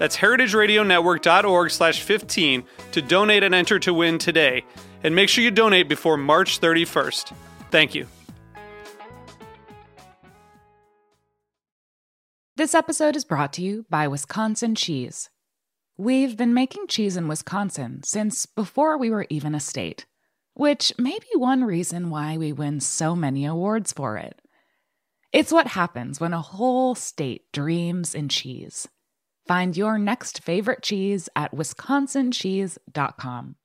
That's heritageradionetwork.org slash 15 to donate and enter to win today. And make sure you donate before March 31st. Thank you. This episode is brought to you by Wisconsin Cheese. We've been making cheese in Wisconsin since before we were even a state, which may be one reason why we win so many awards for it. It's what happens when a whole state dreams in cheese. Find your next favorite cheese at wisconsincheese.com.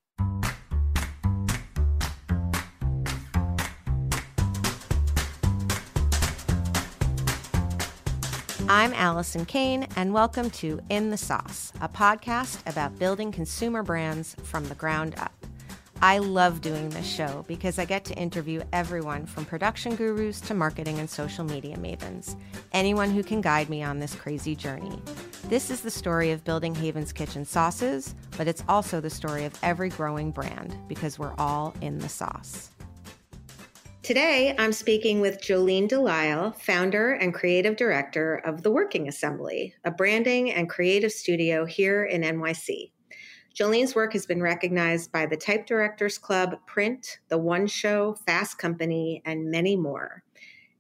I'm Alison Cayne, and welcome to In the Sauce, a podcast about building consumer brands from the ground up. I love doing this show because I get to interview everyone from production gurus to marketing and social media mavens, anyone who can guide me on this crazy journey. This is the story of building Haven's Kitchen sauces, but it's also the story of every growing brand because we're all in the sauce. Today, I'm speaking with Jolene Delisle, founder and creative director of The Working Assembly, a branding and creative studio here in NYC. Jolene's work has been recognized by the Type Directors Club, Print, The One Show, Fast Company, and many more.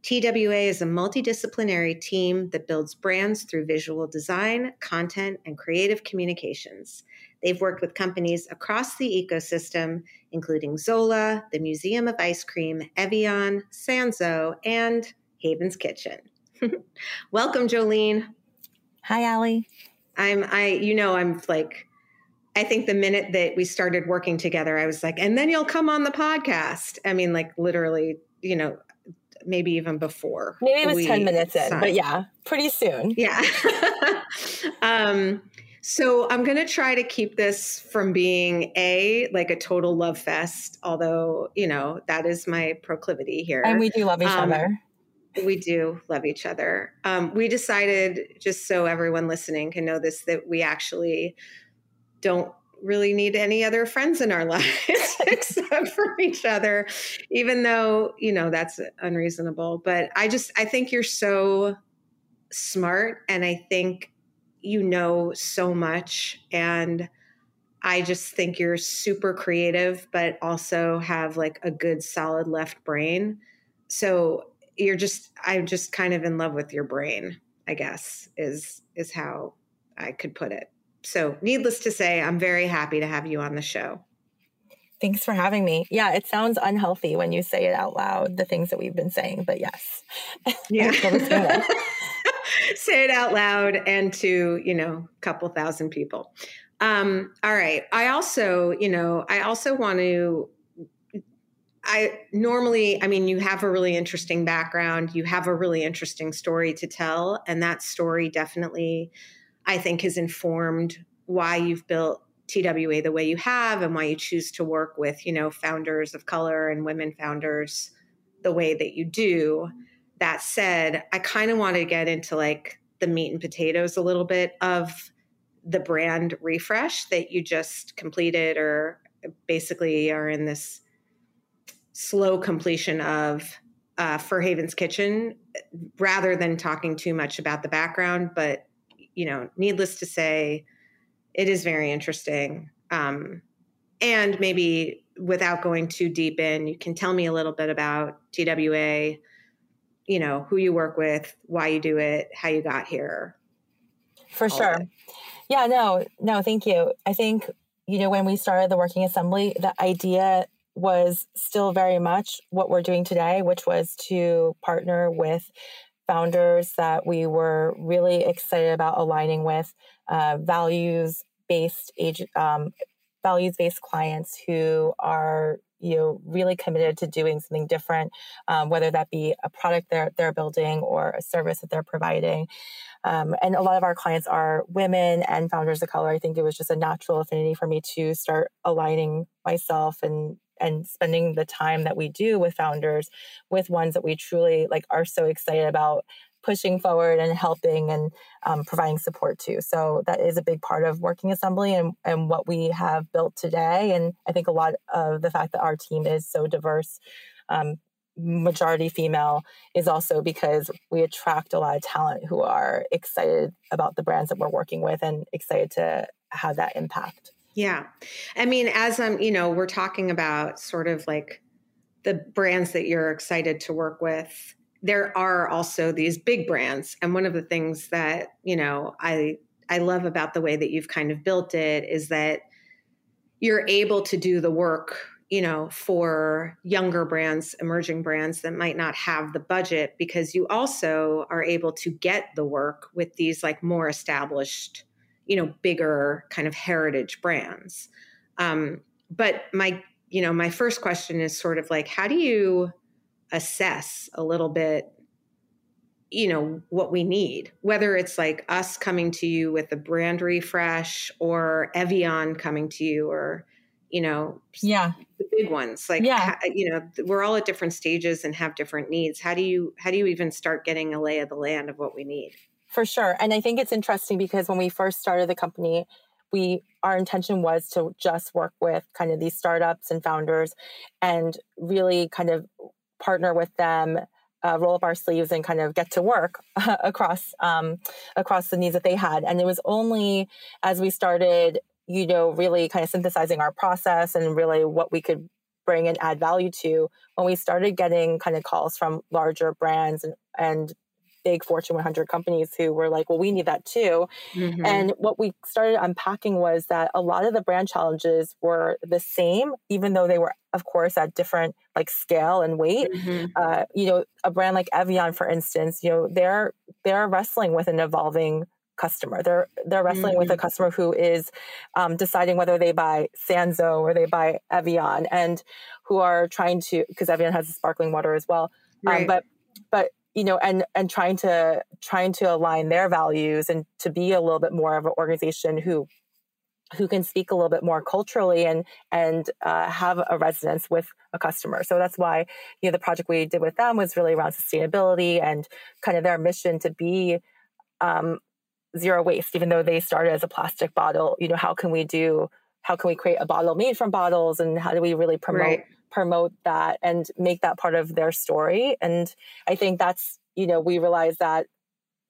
TWA is a multidisciplinary team that builds brands through visual design, content, and creative communications. They've worked with companies across the ecosystem, including Zola, the Museum of Ice Cream, Evian, Sanzo, and Haven's Kitchen. Welcome, Jolene. Hi, Ali. I'm I you know I'm like I think the minute that we started working together, I was like, and then you'll come on the podcast. I mean, like literally, you know, maybe even before. Maybe it was 10 minutes in, signed. but yeah, pretty soon. Yeah. um, so I'm going to try to keep this from being a like a total love fest, although, you know, that is my proclivity here. And we do love each um, other. We do love each other. Um, we decided, just so everyone listening can know this, that we actually don't really need any other friends in our lives except for each other even though you know that's unreasonable. But i just i think you're so smart and i think you know so much and i just think you're super creative but also have like a good solid left brain. So you're just i'm just kind of in love with your brain i guess is is how i could put it so, needless to say, I'm very happy to have you on the show. Thanks for having me. Yeah, it sounds unhealthy when you say it out loud, the things that we've been saying, but yes. Yeah. say it out loud and to, you know, a couple thousand people. Um, all right. I also, you know, I also want to I normally, I mean, you have a really interesting background, you have a really interesting story to tell, and that story definitely I think has informed why you've built TWA the way you have and why you choose to work with, you know, founders of color and women founders the way that you do. That said, I kind of want to get into like the meat and potatoes a little bit of the brand refresh that you just completed or basically are in this slow completion of uh, Haven's Kitchen rather than talking too much about the background, but you know, needless to say, it is very interesting. Um, and maybe without going too deep in, you can tell me a little bit about TWA, you know, who you work with, why you do it, how you got here. For sure. Yeah, no, no, thank you. I think, you know, when we started the working assembly, the idea was still very much what we're doing today, which was to partner with founders that we were really excited about aligning with, uh, values based age, um, values based clients who are you know really committed to doing something different um, whether that be a product they're, they're building or a service that they're providing. Um, and a lot of our clients are women and founders of color. I think it was just a natural affinity for me to start aligning myself and and spending the time that we do with founders with ones that we truly like are so excited about pushing forward and helping and um, providing support to. So that is a big part of working assembly and, and what we have built today. And I think a lot of the fact that our team is so diverse, um, majority female, is also because we attract a lot of talent who are excited about the brands that we're working with and excited to have that impact. Yeah. I mean, as I'm, you know, we're talking about sort of like the brands that you're excited to work with there are also these big brands and one of the things that you know i i love about the way that you've kind of built it is that you're able to do the work you know for younger brands emerging brands that might not have the budget because you also are able to get the work with these like more established you know bigger kind of heritage brands. Um, but my you know my first question is sort of like how do you assess a little bit you know what we need? Whether it's like us coming to you with a brand refresh or evian coming to you or you know yeah. the big ones like yeah. you know we're all at different stages and have different needs. How do you how do you even start getting a lay of the land of what we need for sure and i think it's interesting because when we first started the company we our intention was to just work with kind of these startups and founders and really kind of partner with them uh, roll up our sleeves and kind of get to work across um, across the needs that they had. And it was only as we started, you know, really kind of synthesizing our process and really what we could bring and add value to when we started getting kind of calls from larger brands and, and big Fortune 100 companies who were like, well, we need that too. Mm-hmm. And what we started unpacking was that a lot of the brand challenges were the same, even though they were, of course, at different like scale and weight. Mm-hmm. Uh, you know, a brand like Evian, for instance, you know, they're they're wrestling with an evolving customer. They're they're wrestling mm-hmm. with a mm-hmm. customer who is um, deciding whether they buy Sanzo or they buy Evian, and who are trying to because Evian has sparkling water as well. Um, right. Um, but but you know and and trying to trying to align their values and to be a little bit more of an organization who who can speak a little bit more culturally and and uh, have a resonance with a customer. So that's why you know the project we did with them was really around sustainability and kind of their mission to be um, zero waste. Even though they started as a plastic bottle, you know how can we do how can we create a bottle made from bottles and how do we really promote right promote that and make that part of their story. And I think that's, you know, we realize that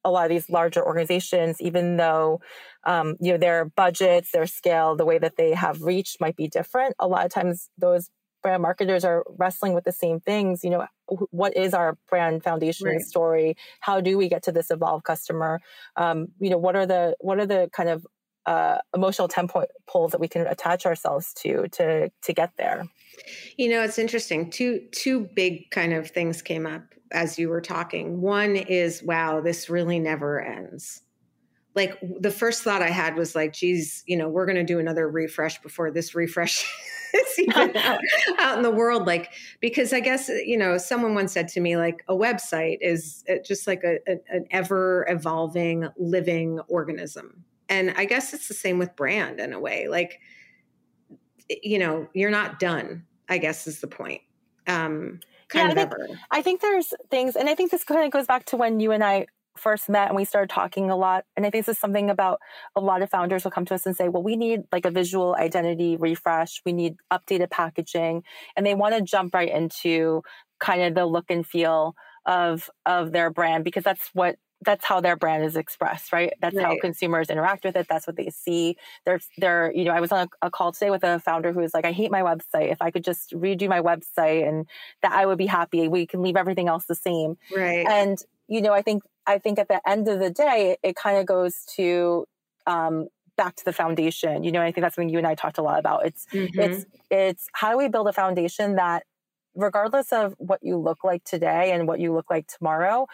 a lot of these larger organizations, even though, um, you know, their budgets, their scale, the way that they have reached might be different, a lot of times those brand marketers are wrestling with the same things. You know, what is our brand foundation right. story? How do we get to this evolved customer? Um, you know, what are the what are the kind of uh, emotional tent poles that we can attach ourselves to to to get there. You know, it's interesting. Two two big kind of things came up as you were talking. One is, wow, this really never ends. Like the first thought I had was like, geez, you know, we're going to do another refresh before this refresh is even out, out in the world. Like, because I guess, you know, someone once said to me, like, a website is uh, just like a, a an ever evolving living organism and I guess it's the same with brand in a way. Like, you know, you're not done, I guess is the point. Um, kind yeah, of I think, I think there's things, and I think this kind of goes back to when you and I first met and we started talking a lot. And I think this is something about a lot of founders will come to us and say, well, we need like a visual identity refresh. We need updated packaging. And they want to jump right into kind of the look and feel of of their brand because that's what that's how their brand is expressed, right? That's right. how consumers interact with it. That's what they see. They're, they're, you know, I was on a, a, call today with a founder who was like, I hate my website. If I could just redo my website and that I would be happy. We can leave everything else the same. Right. And, you know, I think, I think at the end of the day, it, it kind of goes to, um, back to the foundation. You know, I think that's something you and I talked a lot about. It's mm-hmm. it's it's how do we build a foundation that regardless of what you look like today and what you look like tomorrow,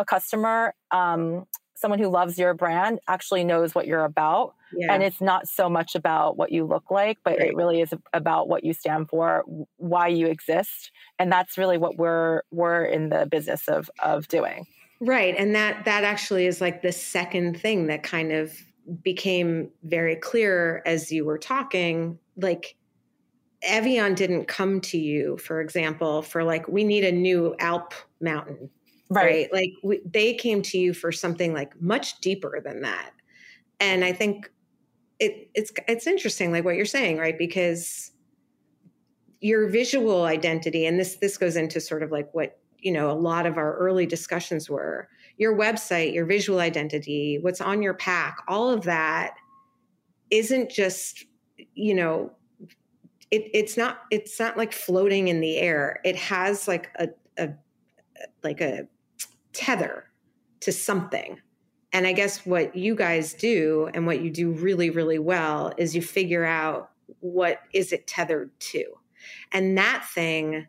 a customer, um, someone who loves your brand actually knows what you're about. Yeah. And it's not so much about what you look like, but right. it really is about what you stand for, why you exist. And that's really what we're we're in the business of of doing. Right. And that that actually is like the second thing that kind of became very clear as you were talking. Like Evian didn't come to you, for example, for like, we need a new Alp mountain. Right. right? Like we, they came to you for something like much deeper than that. And I think it, it's it's interesting, like what you're saying, right? Because your visual identity, and this this goes into sort of like what you know a lot of our early discussions were your website your visual identity what's on your pack all of that isn't just you know it, it's not it's not like floating in the air it has like a, a like a tether to something. And i guess what you guys do and what you do really really well is you figure out what is it tethered to. And that thing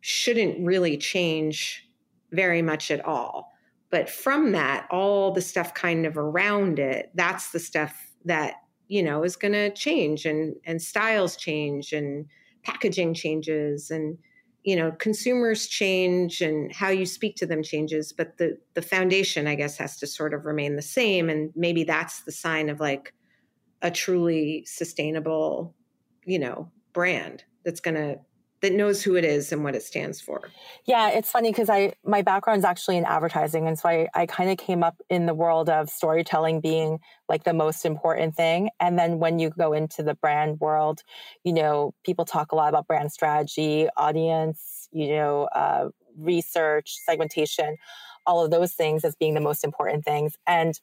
shouldn't really change very much at all. But from that all the stuff kind of around it that's the stuff that you know is going to change and and styles change and packaging changes and you know consumers change and how you speak to them changes but the the foundation i guess has to sort of remain the same. And maybe that's the sign of like a truly sustainable you know brand that's going to that knows who it is and what it stands for. Yeah, it's funny because I my background is actually in advertising, and so I I kind of came up in the world of storytelling being like the most important thing. And then when you go into the brand world, you know, people talk a lot about brand strategy, audience, you know, uh, research, segmentation, all of those things as being the most important things, and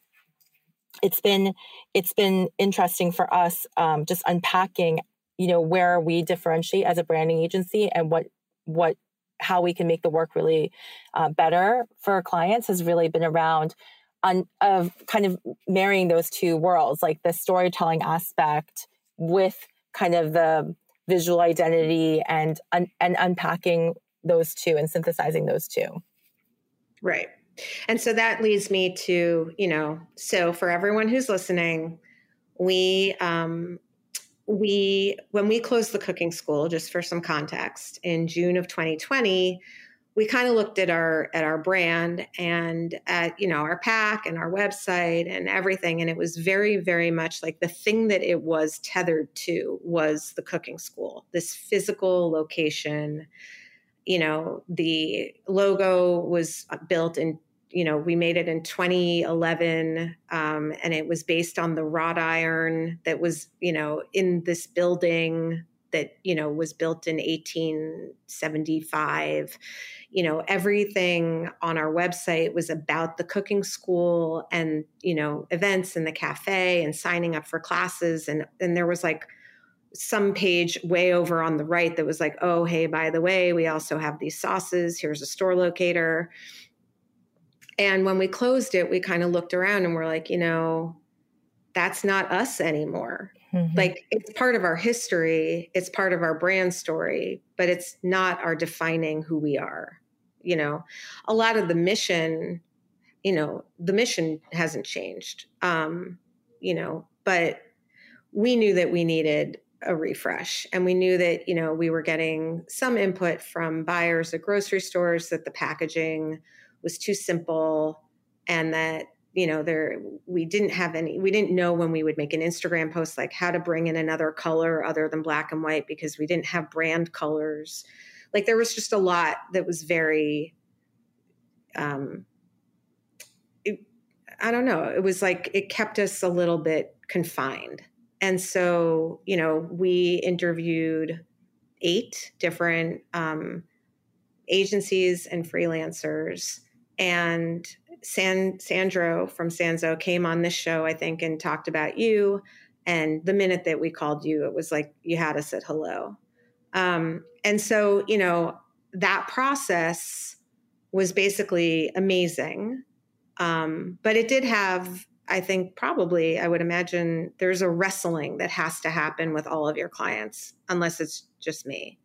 it's been it's been interesting for us um, just unpacking you know where we differentiate as a branding agency and what what how we can make the work really uh, better for clients has really been around on of kind of marrying those two worlds like the storytelling aspect with kind of the visual identity and un- and unpacking those two and synthesizing those two. Right. And so that leads me to you know so for everyone who's listening we um, we when we closed the cooking school just for some context in june of 2020 we kind of looked at our at our brand and at you know our pack and our website and everything and it was very very much like the thing that it was tethered to was the cooking school. This physical location you know the logo was uh, built in you know, we made it in 2011, um, and it was based on the wrought iron that was, you know, in this building that you know was built in 1875 you know everything on our website was about the cooking school and you know events in the cafe and signing up for classes and and there was like some page way over on the right that was like oh hey by the way we also have these sauces. Here's a store locator and when we closed it, we kind of looked around and we're like, you know, that's not us anymore. Mm-hmm. Like it's part of our history, it's part of our brand story, but it's not our defining who we are. You know, a lot of the mission, you know, the mission hasn't changed. Um, you know, but we knew that we needed a refresh and we knew that you know we were getting some input from buyers at grocery stores that the packaging was too simple and that you know there we didn't have any we didn't know when we would make an instagram post like how to bring in another color other than black and white because we didn't have brand colors. Like there was just a lot that was very um it, i don't know it was like it kept us a little bit confined. And so you know we interviewed eight different um, agencies and freelancers and San, Sandro from Sanzo came on this show, I think, and talked about you. And the minute that we called you, it was like you had us at hello. Um, and so, you know, that process was basically amazing. Um, but it did have, I think probably I would imagine there's a wrestling that has to happen with all of your clients, unless it's just me.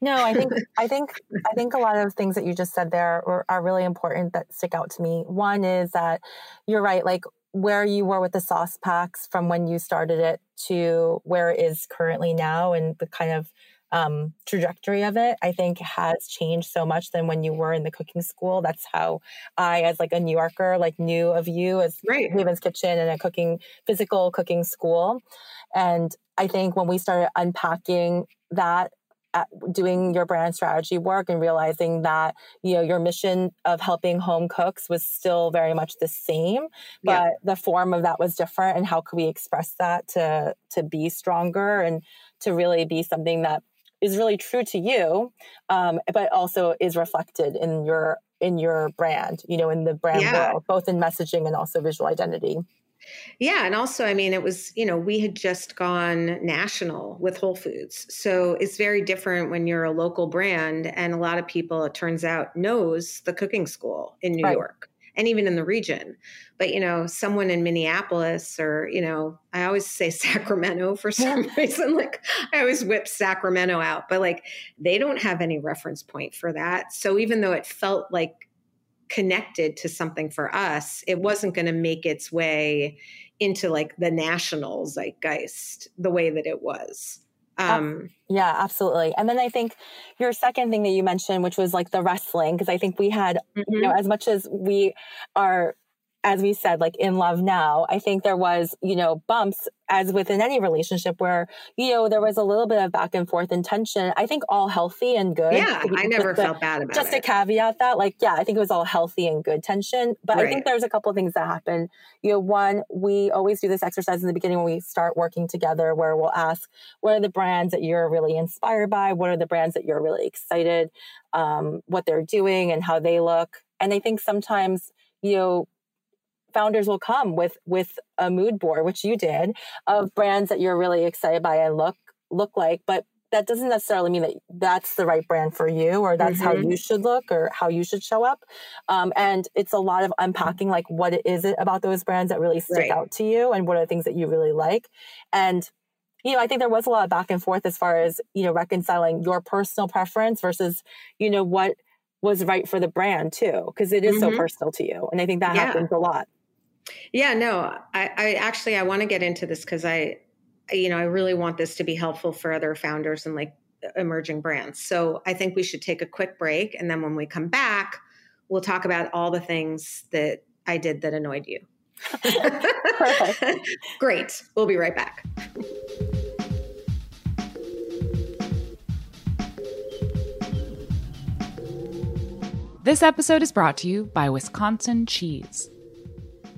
No, I think I think I think a lot of things that you just said there are, are really important that stick out to me. One is that you're right, like where you were with the sauce packs from when you started it to where it is currently now and the kind of um, trajectory of it, I think has changed so much than when you were in the cooking school. That's how I, as like a New Yorker, like knew of you as right. Haven's Kitchen and a cooking, physical cooking school. And I think when we started unpacking that doing your brand strategy work and realizing that you know your mission of helping home cooks was still very much the same but yeah. the form of that was different and how could we express that to to be stronger and to really be something that is really true to you um, but also is reflected in your in your brand you know in the brand yeah. world both in messaging and also visual identity yeah. And also, I mean, it was, you know, we had just gone national with Whole Foods. So it's very different when you're a local brand. And a lot of people, it turns out, knows the cooking school in New right. York and even in the region. But, you know, someone in Minneapolis or, you know, I always say Sacramento for some yeah. reason. Like I always whip Sacramento out, but like they don't have any reference point for that. So even though it felt like connected to something for us, it wasn't going to make its way into like the national zeitgeist the way that it was. Um, yeah, absolutely. And then I think your second thing that you mentioned, which was like the wrestling, because I think we had, mm-hmm. you know, as much as we are as we said, like in love now, I think there was, you know, bumps as within any relationship where, you know, there was a little bit of back and forth and tension. I think all healthy and good. Yeah, I never felt bad about just it. Just to caveat that, like, yeah, I think it was all healthy and good tension. But right. I think there's a couple of things that happen. You know, one, we always do this exercise in the beginning when we start working together where we'll ask, what are the brands that you're really inspired by? What are the brands that you're really excited, um, what they're doing and how they look? And I think sometimes, you know, founders will come with with a mood board which you did of brands that you're really excited by and look look like but that doesn't necessarily mean that that's the right brand for you or that's mm-hmm. how you should look or how you should show up um, and it's a lot of unpacking like what is it about those brands that really stick right. out to you and what are the things that you really like and you know i think there was a lot of back and forth as far as you know reconciling your personal preference versus you know what was right for the brand too because it is mm-hmm. so personal to you and i think that yeah. happens a lot yeah, no, I, I actually I want to get into this because I, you know, I really want this to be helpful for other founders and like emerging brands. So I think we should take a quick break, and then when we come back, we'll talk about all the things that I did that annoyed you. Great. We'll be right back. This episode is brought to you by Wisconsin Cheese.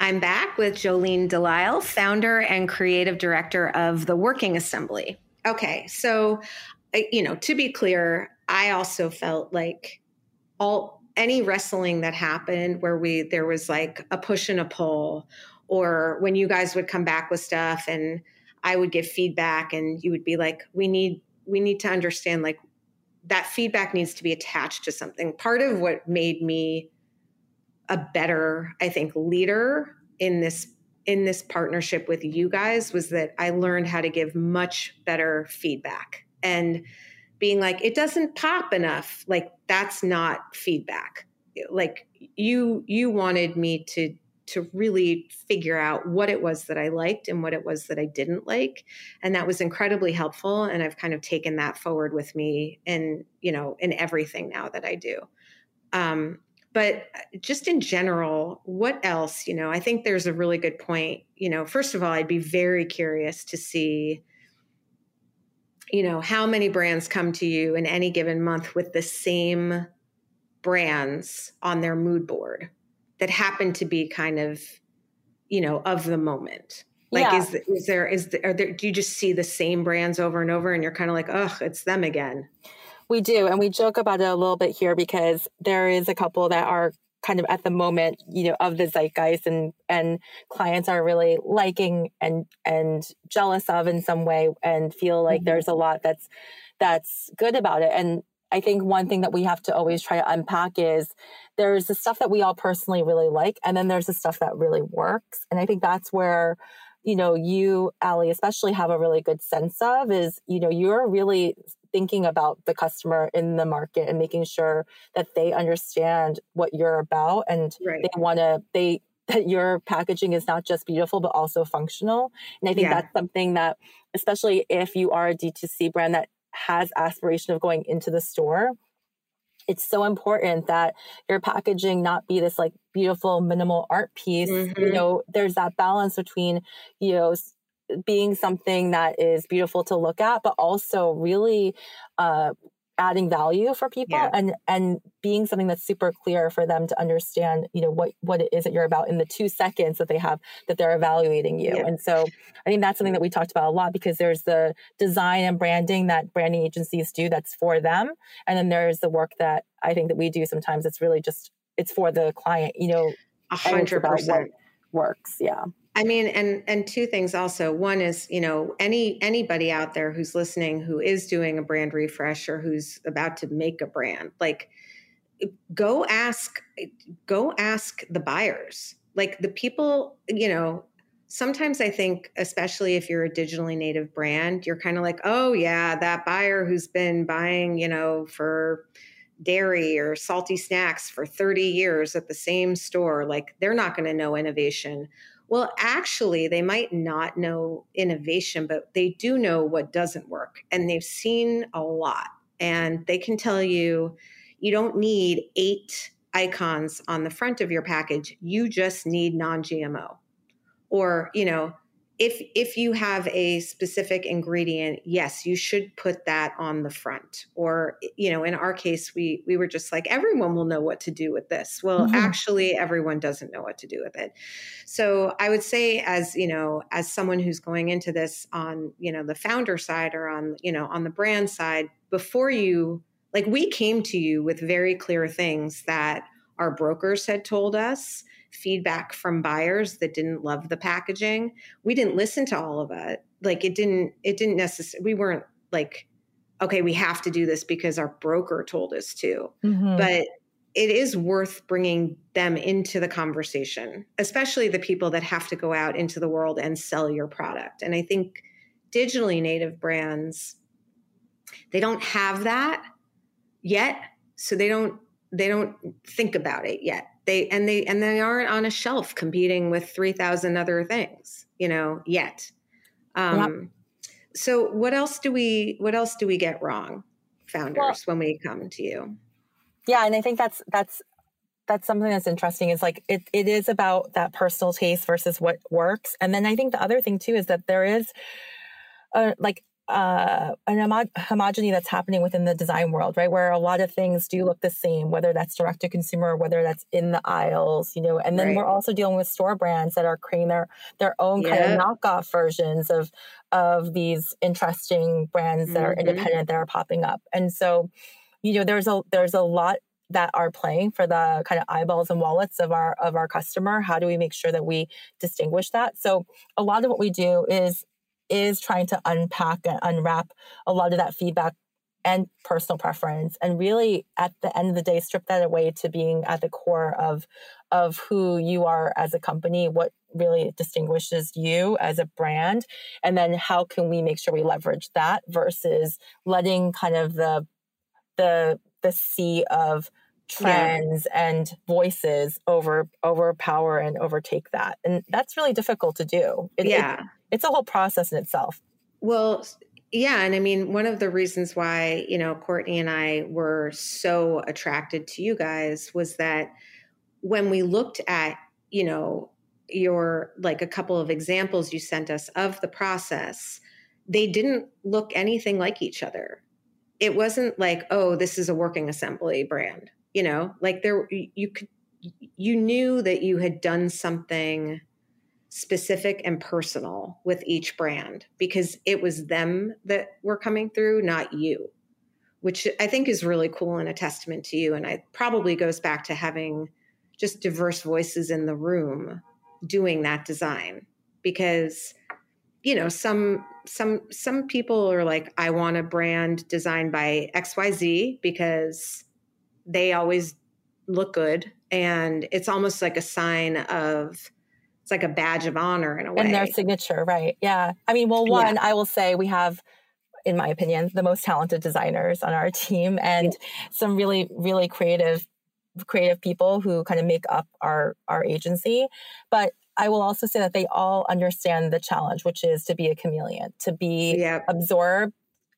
I'm back with Jolene Delisle, founder and creative director of the Working Assembly. Okay, so you know, to be clear, I also felt like all any wrestling that happened where we there was like a push and a pull or when you guys would come back with stuff and I would give feedback and you would be like we need we need to understand like that feedback needs to be attached to something. Part of what made me a better, I think, leader in this in this partnership with you guys was that I learned how to give much better feedback and being like it doesn't pop enough like that's not feedback like you you wanted me to to really figure out what it was that I liked and what it was that I didn't like. And that was incredibly helpful. And I've kind of taken that forward with me in, you know, in everything now that I do. Um, but uh, just in general, what else? You know, I think there's a really good point. You know, first of all, I'd be very curious to see, you know, how many brands come to you in any given month with the same brands on their mood board that happen to be kind of, you know, of the moment. Like, yeah. is is there is there, there do you just see the same brands over and over, and you're kind of like, oh, it's them again? We do, and we joke about it a little bit here because there is a couple that are kind of at the moment, you know, of the zeitgeist and and clients are really liking and and jealous of in some way and feel like mm-hmm. there's a lot that's that's good about it. And I think one thing that we have to always try to unpack is there's the stuff that we all personally really like, and then there's the stuff that really works. And I think that's where, you know, you, Ali, especially have a really good sense of is, you know, you're really thinking about the customer in the market and making sure that they understand what you're about and right. they want to, they, that your packaging is not just beautiful but also functional and i think yeah. that's something that especially if you are a d2c brand that has aspiration of going into the store it's so important that your packaging not be this like beautiful minimal art piece mm-hmm. you know there's that balance between you know being something that is beautiful to look at but also really uh, adding value for people yeah. and and being something that's super clear for them to understand you know what what it is that you're about in the two seconds that they have that they're evaluating you. Yeah. and so i think that's something that we talked about a lot because there's the design and branding that branding agencies do that's for them. And then there's the work that i think that we do sometimes it's really just it's for the client you know a hundred percent. works. Yeah I mean, and and two things also. One is, you know, any anybody out there who's listening who is doing a brand refresh or who's about to make a brand, like go ask go ask the buyers. Like the people, you know, sometimes I think, especially if you're a digitally native brand, you're kind of like, oh yeah, that buyer who's been buying, you know, for dairy or salty snacks for 30 years at the same store, like they're not going to know innovation well, actually, they might not know innovation, but they do know what doesn't work. And they've seen a lot. And they can tell you you don't need eight icons on the front of your package. You just need non GMO. Or, you know, if if you have a specific ingredient yes you should put that on the front. Or you know in our case we we were just like everyone will know what to do with this. Well mm-hmm. actually everyone doesn't know what to do with it. So i would say as you know as someone who's going into this on you know the founder side or on you know on the brand side before you like we came to you with very clear things that our brokers had told us feedback from buyers that didn't love the packaging. We didn't listen to all of it. Like it didn't it didn't necessarily we weren't like okay, we have to do this because our broker told us to. Mm-hmm. But it is worth bringing them into the conversation, especially the people that have to go out into the world and sell your product. And I think digitally native brands they don't have that yet, so they don't they don't think about it yet they and they and they aren't on a shelf competing with 3000 other things you know yet. Um yep. so what else do we what else do we get wrong founders well, when we come to you? Yeah and i think that's that's that's something that's interesting is like it, it is about that personal taste versus what works. And then i think the other thing too is that there is a, like uh, an homo- homogeny that's happening within the design world, right? Where a lot of things do look the same, whether that's direct to consumer, whether that's in the aisles, you know. And then right. we're also dealing with store brands that are creating their their own yeah. kind of knockoff versions of of these interesting brands that mm-hmm. are independent that are popping up. And so, you know, there's a there's a lot that are playing for the kind of eyeballs and wallets of our of our customer how do we make sure that we distinguish that so a lot of what we do is is trying to unpack and unwrap a lot of that feedback and personal preference and really at the end of the day strip that away to being at the core of of who you are as a company what really distinguishes you as a brand and then how can we make sure we leverage that versus letting kind of the the the sea of trends yeah. and voices over overpower and overtake that. And that's really difficult to do. It, yeah. it, it's a whole process in itself. Well yeah and i mean one of the reasons why you know courtney and i were so attracted to you guys was that when we looked at you know your like a couple of examples you sent us of the process they didn't look anything like each other. It wasn't like oh this is a working assembly brand you know like there you could you knew that you had done something specific and personal with each brand because it was them that were coming through not you which i think is really cool and a testament to you. And it probably goes back to having just diverse voices in the room doing that design because you know some some some people are like i want a brand designed by xyz because they always look good and it's almost like a sign of it's like a badge of honor in a way and their signature right yeah i mean well one yeah. i will say we have in my opinion the most talented designers on our team and yeah. some really really creative creative people who kind of make up our our agency but I will also say that they all understand the challenge, which is to be a chameleon, to be yep. absorbed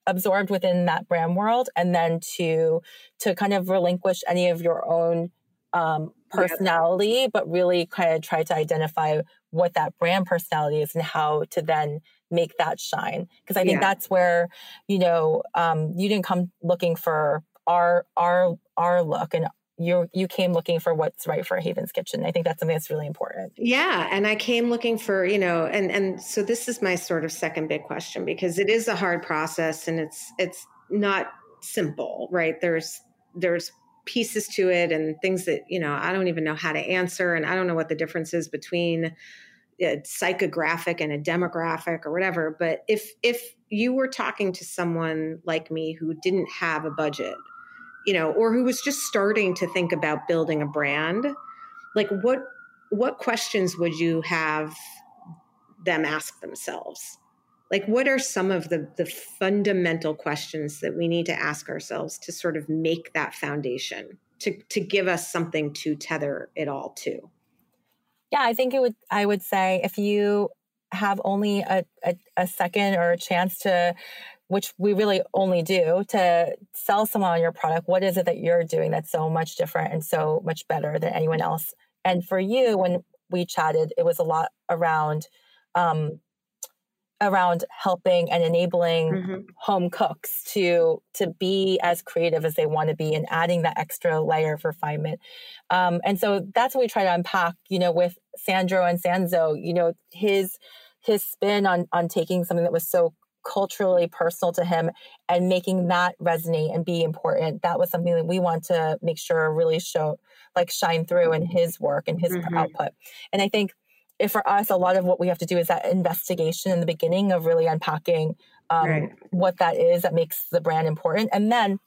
absorbed within that brand world and then to to kind of relinquish any of your own um, personality yep. but really kind of try to identify what that brand personality is and how to then make that shine because i think yeah. that's where you know um, you didn't come looking for our our our look and you you came looking for what's right for Haven's Kitchen. I think that's something that's really important. Yeah, and I came looking for you know, and and so this is my sort of second big question because it is a hard process and it's it's not simple, right? There's there's pieces to it and things that you know I don't even know how to answer, and I don't know what the difference is between a psychographic and a demographic or whatever. But if if you were talking to someone like me who didn't have a budget you know, or who was just starting to think about building a brand, like what what questions would you have them ask themselves? Like what are some of the the fundamental questions that we need to ask ourselves to sort of make that foundation to to give us something to tether it all to? Yeah, I think it would I would say if you have only a, a, a second or a chance to which we really only do to sell someone on your product. What is it that you're doing that's so much different and so much better than anyone else? And for you when we chatted it was a lot around um, around helping and enabling mm-hmm. home cooks to to be as creative as they want to be and adding that extra layer of refinement. Um, and so that's what we try to unpack you know with sandro and sanzo you know his his spin on on taking something that was so culturally personal to him and making that resonate and be important that was something that we want to make sure really show like shine through in his work and his mm-hmm. output and i think if for us a lot of what we have to do is that investigation in the beginning of really unpacking um, right. what that is that makes the brand important and then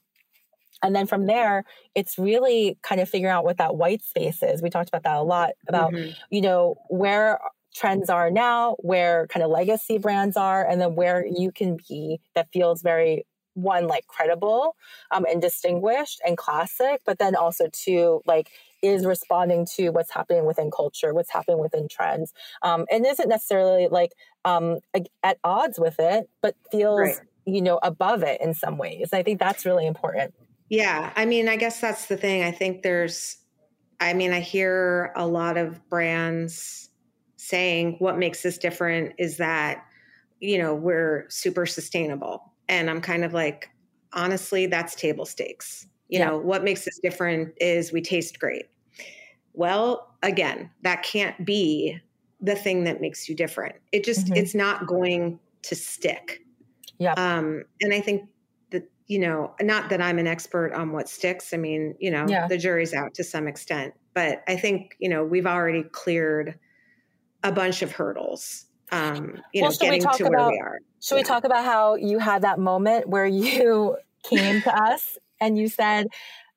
and then from there it's really kind of figuring out what that white space is we talked about that a lot about mm-hmm. you know where trends are now, where kind of legacy brands are, and then where you can be that feels very one like credible um, and distinguished and classic, but then also two like is responding to what's happening within culture, what's happening within trends, um, and isn't necessarily like um, at odds with it, but feels right. you know above it in some ways. I think that's really important. Yeah, I mean, I guess that's the thing. I think there's, I mean, I hear a lot of brands saying what makes us different is that you know we're super sustainable. And i'm kind of like honestly that's table stakes. You yeah. know what makes us different is we taste great. Well again that can't be the thing that makes you different. It just mm-hmm. it's not going to stick. Yeah um and i think that you know not that i'm an expert on what sticks. I mean you know yeah. the jury's out to some extent. But i think you know we've already cleared a bunch of hurdles. Um, you well, know, getting to about, we are. Should yeah. we talk about how you had that moment where you came to us and you said,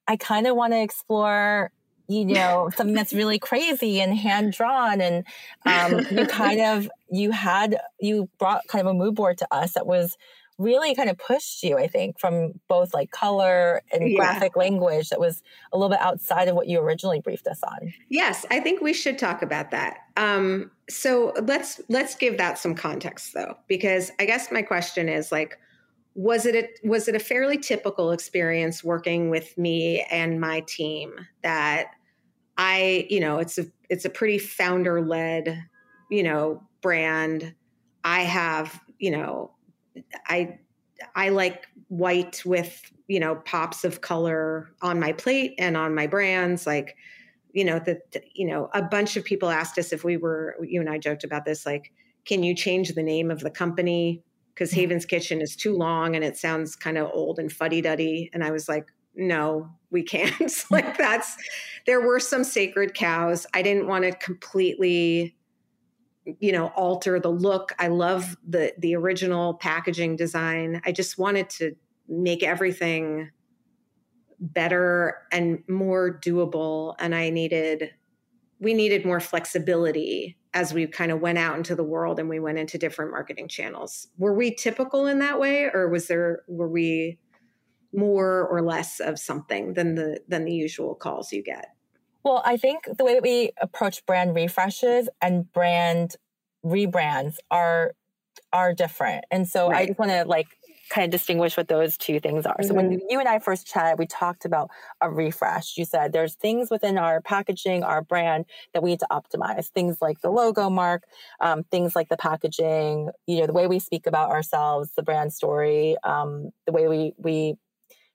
I kind of want to explore you know something that's really crazy and hand drawn and um, you kind of you had you brought kind of a mood board to us that was really kind of pushed you, I think, from both like color and yeah. graphic language that was a little bit outside of what you originally briefed us on. Yes, I think we should talk about that. Um, so let's let's give that some context though, because I guess my question is like, was it a, was it a fairly typical experience working with me and my team that I, you know, it's a it's a pretty founder led, you know, brand. I have, you know, I I like white with you know pops of color on my plate and on my brands like you know that you know a bunch of people asked us if we were you and I joked about this like can you change the name of the company? Because mm-hmm. Haven's Kitchen is too long and it sounds kind of old and fuddy-duddy. And I was like no we can't. Like that's there were some sacred cows. I didn't want to completely you know alter the look. I love the the original packaging design. I just wanted to make everything better and more doable and i needed we needed more flexibility as we kind of went out into the world and we went into different marketing channels. Were we typical in that way or was there were we more or less of something than the than the usual calls you get well, I think the way that we approach brand refreshes and brand rebrands are are different. And so right. I just want to like kind of distinguish what those two things are. Mm-hmm. So when mm-hmm. you and I first chatted, we talked about a refresh. You said there's things within our packaging, our brand that we need to optimize. Things like the logo mark, um, things like the packaging, you know, the way we speak about ourselves, the brand story, um, the way we we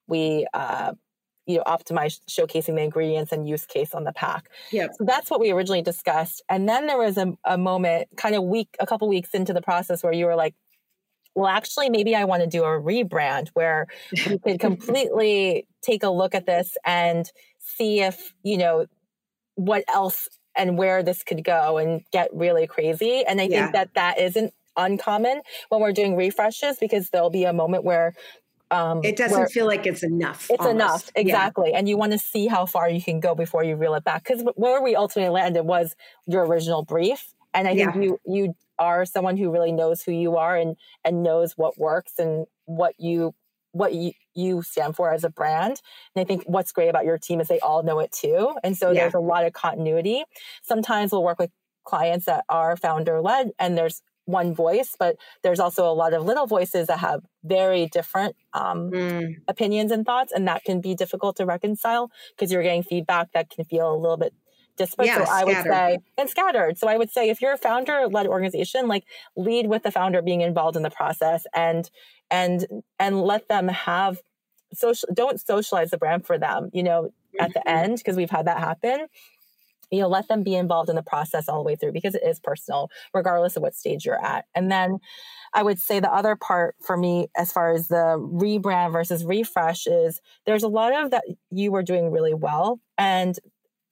we uh, you know optimize showcasing the ingredients and use case on the pack. Yeah so that's what we originally discussed. And then there was a, a moment kind of week a couple weeks into the process where you were like well actually maybe i want to do a rebrand where we could completely take a look at this and see if you know what else and where this could go and get really crazy. And i yeah. think that that isn't uncommon when we're doing refreshes because there'll be a moment where um, it doesn't feel like it's enough. It's almost. enough, exactly. Yeah. And you want to see how far you can go before you reel it back. Because where we ultimately landed was your original brief, and I think yeah. you you are someone who really knows who you are and and knows what works and what you what you, you stand for as a brand. And I think what's great about your team is they all know it too. And so yeah. there's a lot of continuity. Sometimes we'll work with clients that are founder led and there's one voice, but there's also a lot of little voices that have very different um, mm. opinions and thoughts, and that can be difficult to reconcile because you're getting feedback that can feel a little bit disparate. Yeah, so I would say and scattered. So I would say if you're a founder-led organization, like lead with the founder being involved in the process and and and let them have social. Don't socialize the brand for them. You know, mm-hmm. at the mm-hmm. end because we've had that happen you know let them be involved in the process all the way through because it is personal regardless of what stage you're at. And then i would say the other part for me as far as the rebrand versus refresh is there's a lot of that you were doing really well. And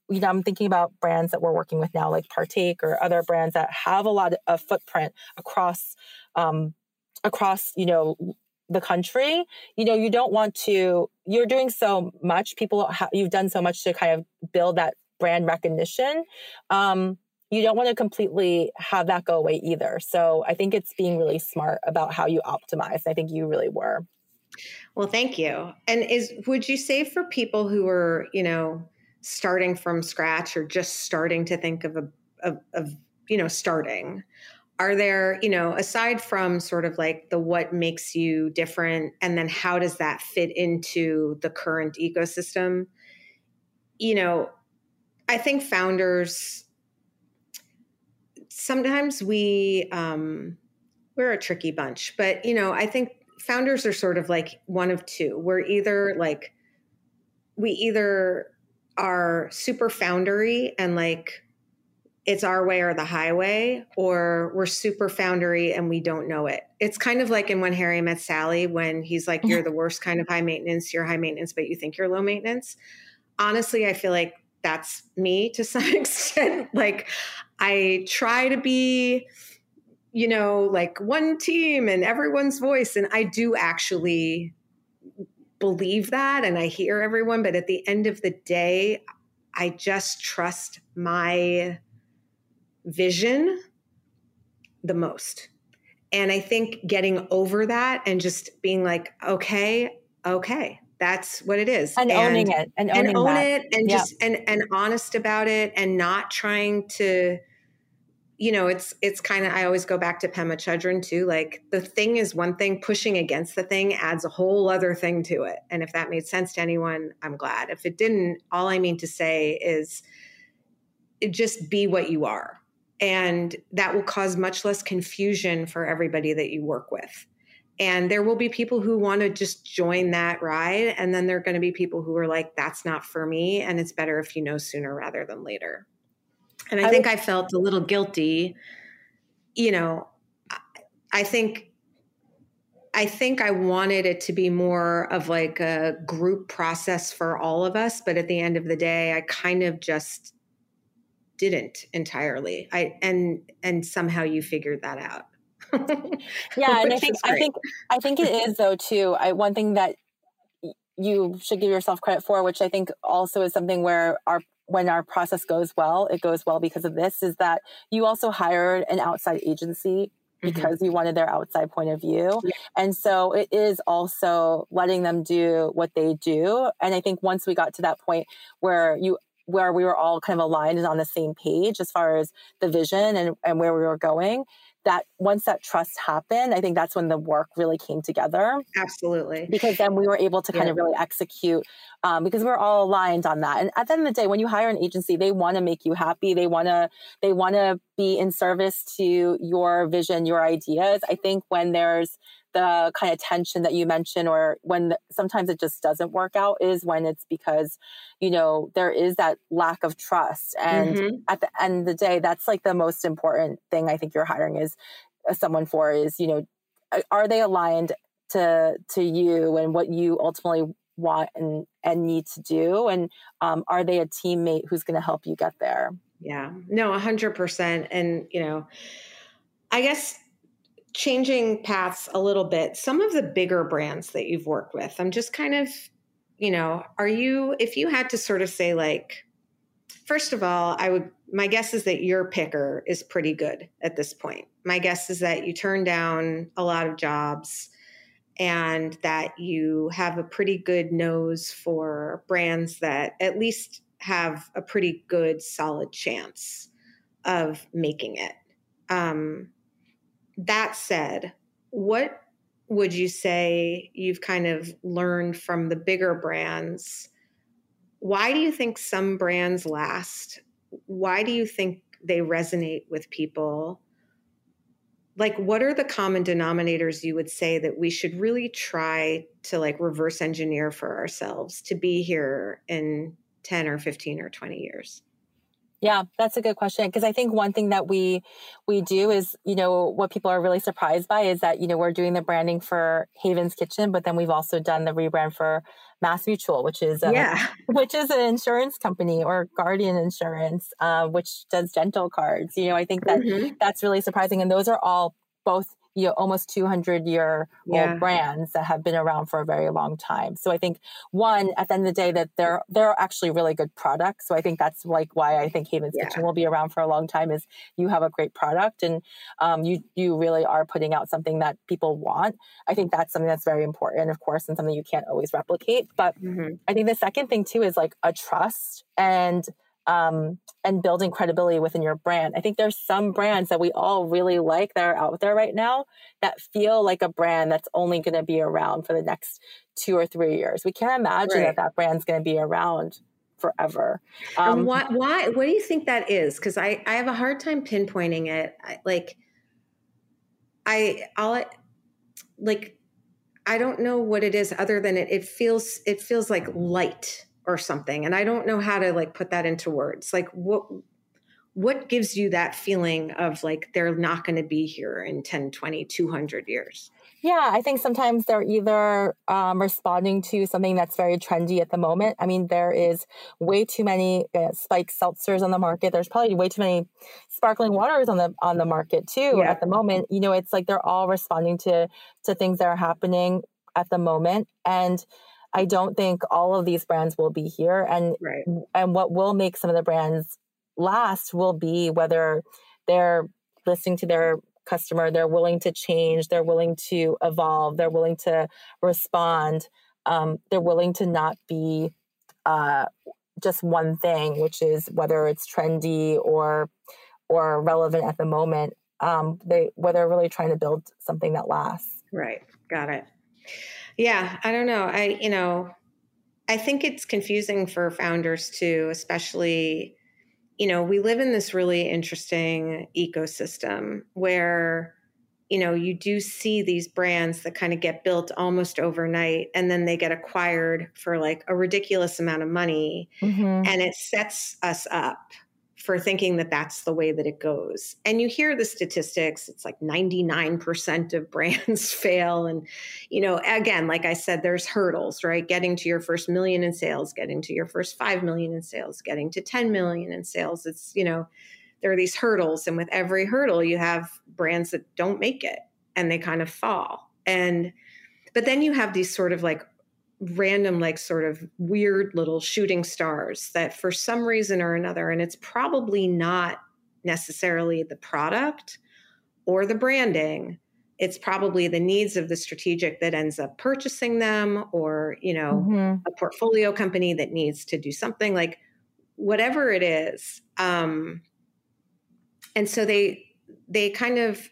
you know i'm thinking about brands that we're working with now like partake or other brands that have a lot of footprint across um across you know the country. You know you don't want to you're doing so much. People ha- you've done so much to kind of build that brand recognition, um, you don't want to completely have that go away either. So I think it's being really smart about how you optimize. I think you really were. Well, thank you. And is would you say for people who are, you know, starting from scratch or just starting to think of a of, of you know starting, are there you know aside from sort of like the what makes you different and then how does that fit into the current ecosystem you know I think founders sometimes we um, we're a tricky bunch, but you know, I think founders are sort of like one of two. We're either like we either are super foundery and like it's our way or the highway, or we're super foundery and we don't know it. It's kind of like in When Harry Met Sally, when he's like, You're the worst kind of high maintenance, you're high maintenance, but you think you're low maintenance. Honestly, I feel like that's me to some extent. like I try to be, you know, like one team and everyone's voice. And I do actually believe that and I hear everyone. But at the end of the day, I just trust my vision the most. and I think getting over that and just being like, okay, okay, that's what it is, and, and owning it, and, owning and own that. it, and yep. just and and honest about it, and not trying to you know, it's it's kind of I always go back to Pema Chodron too. Like the thing is one thing, pushing against the thing adds a whole other thing to it. And if that made sense to anyone, I'm glad. If it didn't, all I mean to say is just be what you are. And that will cause much less confusion for everybody that you work with. And there will be people who want to just join that ride. And then there are going to be people who are like, that's not for me. And it's better if you know sooner rather than later. And I, I think I felt a little guilty. You know, I think I think I wanted it to be more of like a group process for all of us, but at the end of the day, I kind of just didn't entirely. I and and somehow you figured that out. yeah, and I think I think I think it is though too. I one thing that you should give yourself credit for, which I think also is something where our when our process goes well, it goes well because of this, is that you also hired an outside agency mm-hmm. because mm-hmm. you wanted their outside point of view. Yeah. And so it is also letting them do what they do. And I think once we got to that point where you where we were all kind of aligned and on the same page as far as the vision and, and where we were going, that once that trust happened, I think that's when the work really came together. Absolutely. Because then we were able to kind yeah. of really execute um, because we're all aligned on that. And at the end of the day, when you hire an agency, they want to make you happy. They want to, they want to be in service to your vision, your ideas. I think when there's the kind of tension that you mentioned or when the, sometimes it just doesn't work out is when it's because you know there is that lack of trust. And mm-hmm. at the end of the day that's like the most important thing i think you're hiring is uh, someone for is you know are they aligned to to you and what you ultimately want and and need to do? And um, are they a teammate who's going to help you get there? Yeah. No 100% and you know i guess changing paths a little bit, some of the bigger brands that you've worked with, I'm just kind of, you know, are you, if you had to sort of say, like, first of all, I would, my guess is that your picker is pretty good at this point. My guess is that you turn down a lot of jobs and that you have a pretty good nose for brands that at least have a pretty good, solid chance of making it. Um, that said, what would you say you've kind of learned from the bigger brands? Why do you think some brands last? Why do you think they resonate with people? Like, what are the common denominators you would say that we should really try to like reverse engineer for ourselves to be here in 10 or 15 or 20 years? Yeah, that's a good question because I think one thing that we we do is, you know, what people are really surprised by is that, you know, we're doing the branding for Haven's Kitchen, but then we've also done the rebrand for Mass Mutual, which is a, yeah. which is an insurance company or Guardian Insurance, uh, which does dental cards. You know, I think that mm-hmm. that's really surprising and those are all both you know almost 200 year yeah. old brands that have been around for a very long time so i think one at the end of the day that they're they're actually really good products so i think that's like why i think haven's yeah. kitchen will be around for a long time is you have a great product and um, you you really are putting out something that people want i think that's something that's very important of course and something you can't always replicate but mm-hmm. i think the second thing too is like a trust and um, and building credibility within your brand. I think there's some brands that we all really like that are out there right now that feel like a brand that's only going to be around for the next two or three years. We can't imagine right. that that brand's going to be around forever. Um, and why, why, what do you think that is? Because I, I have a hard time pinpointing it. I, like, I, all like, I don't know what it is other than it. It feels, it feels like light or something and i don't know how to like put that into words. Like what what gives you that feeling of like they're not going to be here in 10 20 200 years? Yeah i think sometimes they're either um, responding to something that's very trendy at the moment. I mean there is way too many uh, spike seltzers on the market. There's probably way too many sparkling waters on the on the market too yeah. at the moment. You know it's like they're all responding to to things that are happening at the moment. And I don't think all of these brands will be here. And right. and what will make some of the brands last will be whether they're listening to their customer. They're willing to change. They're willing to evolve. They're willing to respond. Um, they're willing to not be uh, just one thing, which is whether it's trendy or or relevant at the moment. Um, they where they're really trying to build something that lasts. Right. Got it. Yeah. I don't know. I you know, I think it's confusing for founders too, especially you know, we live in this really interesting ecosystem where, you know, you do see these brands that kind of get built almost overnight and then they get acquired for like a ridiculous amount of money. Mm-hmm. And it sets us up for thinking that that's the way that it goes. And you hear the statistics, it's like 99% of brands fail. And, you know, again, like I said, there's hurdles, right? Getting to your first million in sales, getting to your first 5 million in sales, getting to 10 million in sales. It's, you know, there are these hurdles. And with every hurdle, you have brands that don't make it and they kind of fall. And, but then you have these sort of like random like sort of weird little shooting stars that for some reason or another and it's probably not necessarily the product or the branding it's probably the needs of the strategic that ends up purchasing them or you know mm-hmm. a portfolio company that needs to do something like whatever it is um and so they they kind of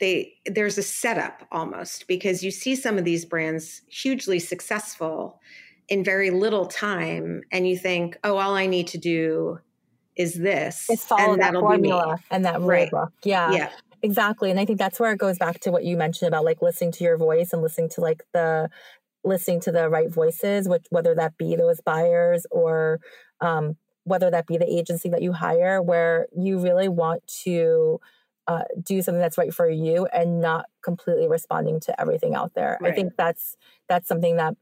they there's a setup almost because you see some of these brands hugely successful in very little time and you think oh all i need to do is this is follow and that formula and that right. book. Yeah. Yeah. Exactly. And i think that's where it goes back to what you mentioned about like listening to your voice and listening to like the listening to the right voices which whether that be those buyers or um, whether that be the agency that you hire where you really want to uh, do something that's right for you and not completely responding to everything out there. Right. I think that's that's something that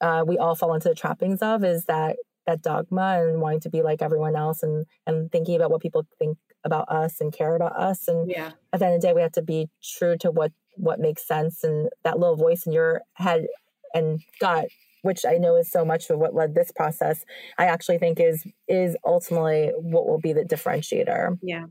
uh, we all fall into the trappings of is that that dogma and wanting to be like everyone else and and thinking about what people think about us and care about us. And yeah. at the end of the day, we have to be true to what what makes sense and that little voice in your head and gut which I know is so much of what led this process, I actually think is is ultimately what will be the differentiator. Yeah.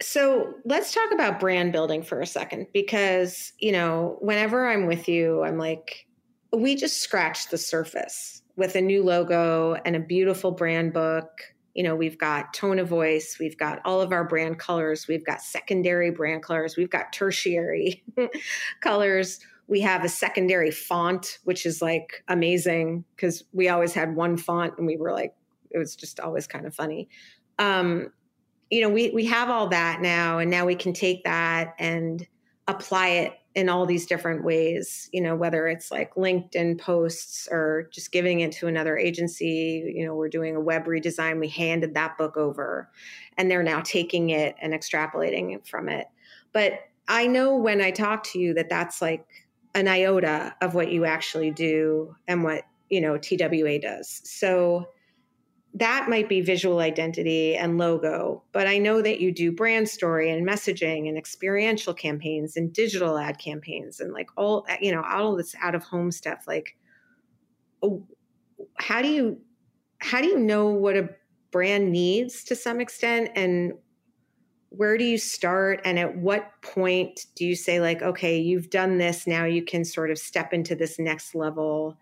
So let's talk about brand building for a second because, you know, whenever I'm with you, I'm like, we just scratched the surface with a new logo and a beautiful brand book. You know, we've got tone of voice, we've got all of our brand colors, we've got secondary brand colors, we've got tertiary colors. We have a secondary font, which is like amazing because we always had one font and we were like, it was just always kind of funny. Um, you know, we we have all that now, and now we can take that and apply it in all these different ways. You know, whether it's like LinkedIn posts or just giving it to another agency. You know, we're doing a web redesign. We handed that book over, and they're now taking it and extrapolating from it. But I know when I talk to you that that's like an iota of what you actually do and what you know TWA does. So that might be visual identity and logo, but I know that you do brand story and messaging and experiential campaigns and digital ad campaigns and like all you know all this out of home stuff. Like, oh, how do you how do you know what a brand needs to some extent and where do you start and at what point do you say like okay you've done this now you can sort of step into this next level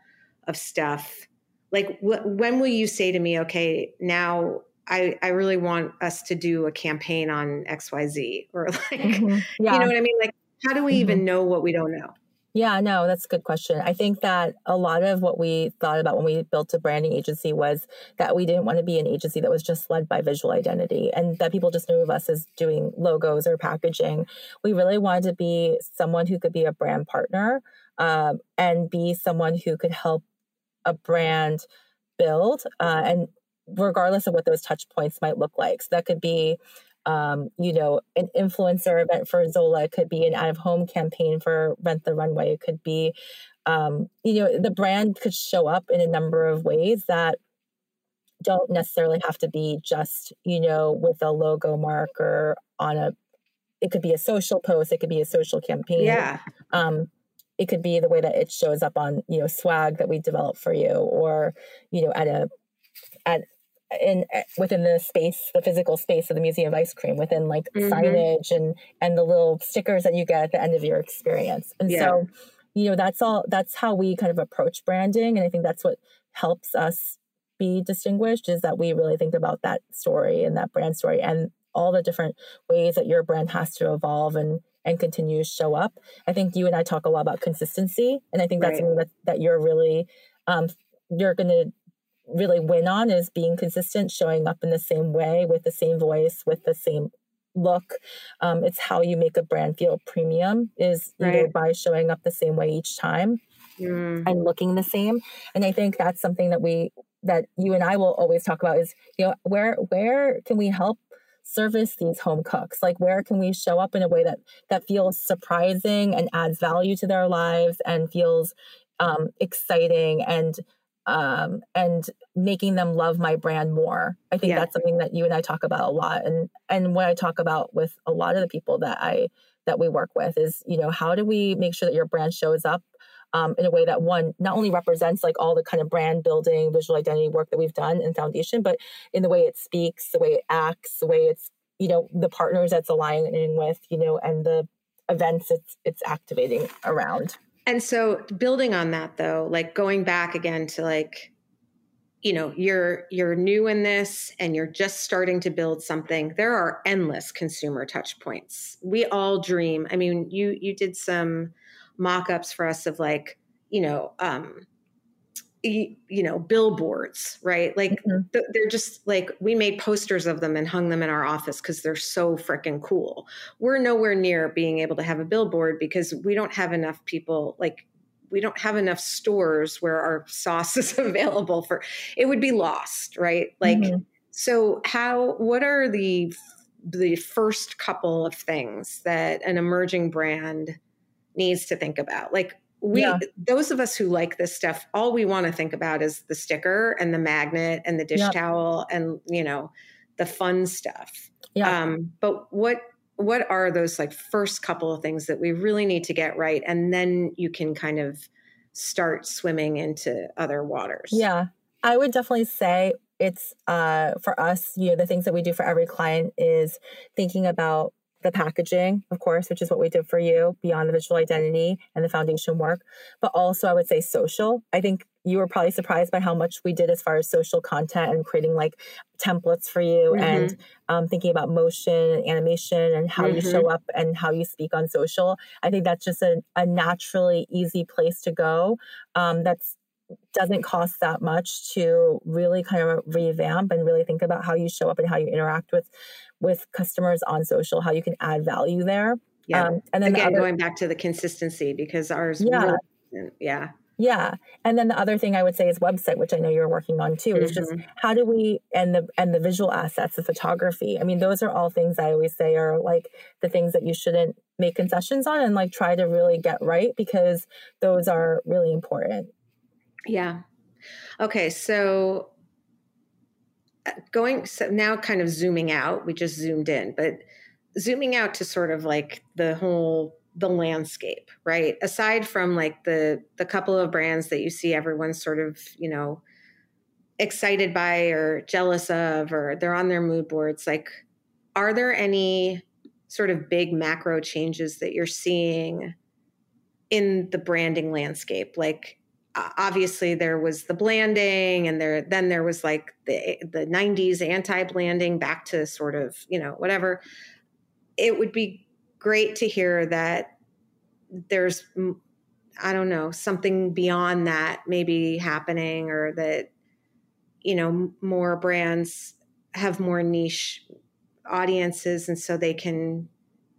of stuff like wh- when will you say to me okay now I, I really want us to do a campaign on xyz or like mm-hmm. yeah. you know what i mean like how do we mm-hmm. even know what we don't know yeah, no, that's a good question. I think that a lot of what we thought about when we built a branding agency was that we didn't want to be an agency that was just led by visual identity and that people just knew of us as doing logos or packaging. We really wanted to be someone who could be a brand partner um, and be someone who could help a brand build uh, and regardless of what those touch points might look like. So that could be um, you know an influencer event for zola it could be an out of home campaign for rent the runway it could be um, you know the brand could show up in a number of ways that don't necessarily have to be just you know with a logo marker on a it could be a social post it could be a social campaign. Yeah. Um, it could be the way that it shows up on you know swag that we develop for you or you know at a at in eh, within the space the physical space of the museum of ice cream within like mm-hmm. signage and and the little stickers that you get at the end of your experience and yeah. so you know that's all that's how we kind of approach branding and i think that's what helps us be distinguished is that we really think about that story and that brand story and all the different ways that your brand has to evolve and and continue to show up. I think you and I talk a lot about consistency, and I think that's right. something that, that you're really um, you're going to really win on is being consistent, showing up in the same way with the same voice, with the same look. Um, it's how you make a brand feel premium is right. either by showing up the same way each time mm. and looking the same. And I think that's something that we that you and I will always talk about is you know where where can we help service these home cooks like where can we show up in a way that that feels surprising and adds value to their lives and feels um, exciting and um, and making them love my brand more. I think yeah. that's something that you and I talk about a lot. And and what I talk about with a lot of the people that I that we work with is, you know, how do we make sure that your brand shows up um, in a way that one not only represents like all the kind of brand building, visual identity work that we've done in Foundation, but in the way it speaks, the way it acts, the way it's you know the partners that's aligning with, you know, and the events it's it's activating around. And so building on that though, like going back again to like you know you're you're new in this and you're just starting to build something there are endless consumer touch points we all dream i mean you you did some mock-ups for us of like you know um you, you know billboards right like mm-hmm. th- they're just like we made posters of them and hung them in our office because they're so freaking cool we're nowhere near being able to have a billboard because we don't have enough people like we don't have enough stores where our sauce is available for it would be lost right like mm-hmm. so how what are the the first couple of things that an emerging brand needs to think about. Like we yeah. those of us who like this stuff, all we want to think about is the sticker and the magnet and the dish towel and you know the fun stuff. Yeah. Um, but what what are those like first couple of things that we really need to get right and then you can kind of start swimming into other waters yeah i would definitely say it's uh, for us you know the things that we do for every client is thinking about the packaging, of course, which is what we did for you beyond the visual identity and the foundation work, but also I would say social. I think you were probably surprised by how much we did as far as social content and creating like templates for you mm-hmm. and um, thinking about motion and animation and how mm-hmm. you show up and how you speak on social. I think that's just a, a naturally easy place to go. Um, that's doesn't cost that much to really kind of revamp and really think about how you show up and how you interact with with customers on social, how you can add value there. Yeah. Um, and then again, the other, going back to the consistency because ours, yeah, really, yeah. Yeah. And then the other thing I would say is website, which I know you're working on too, mm-hmm. is just mm-hmm. how do we and the and the visual assets, the photography. I mean, those are all things I always say are like the things that you shouldn't make concessions on and like try to really get right because those are really important. Yeah. Okay, so uh, going so now kind of zooming out we just zoomed in but zooming out to sort of like the whole the landscape right aside from like the the couple of brands that you see everyone's sort of you know excited by or jealous of or they're on their mood boards like are there any sort of big macro changes that you're seeing in the branding landscape like obviously there was the blanding and there then there was like the the 90s anti-blanding back to sort of you know whatever. It would be great to hear that there's i don't know something beyond that maybe happening or that you know more brands have more niche audiences and so they can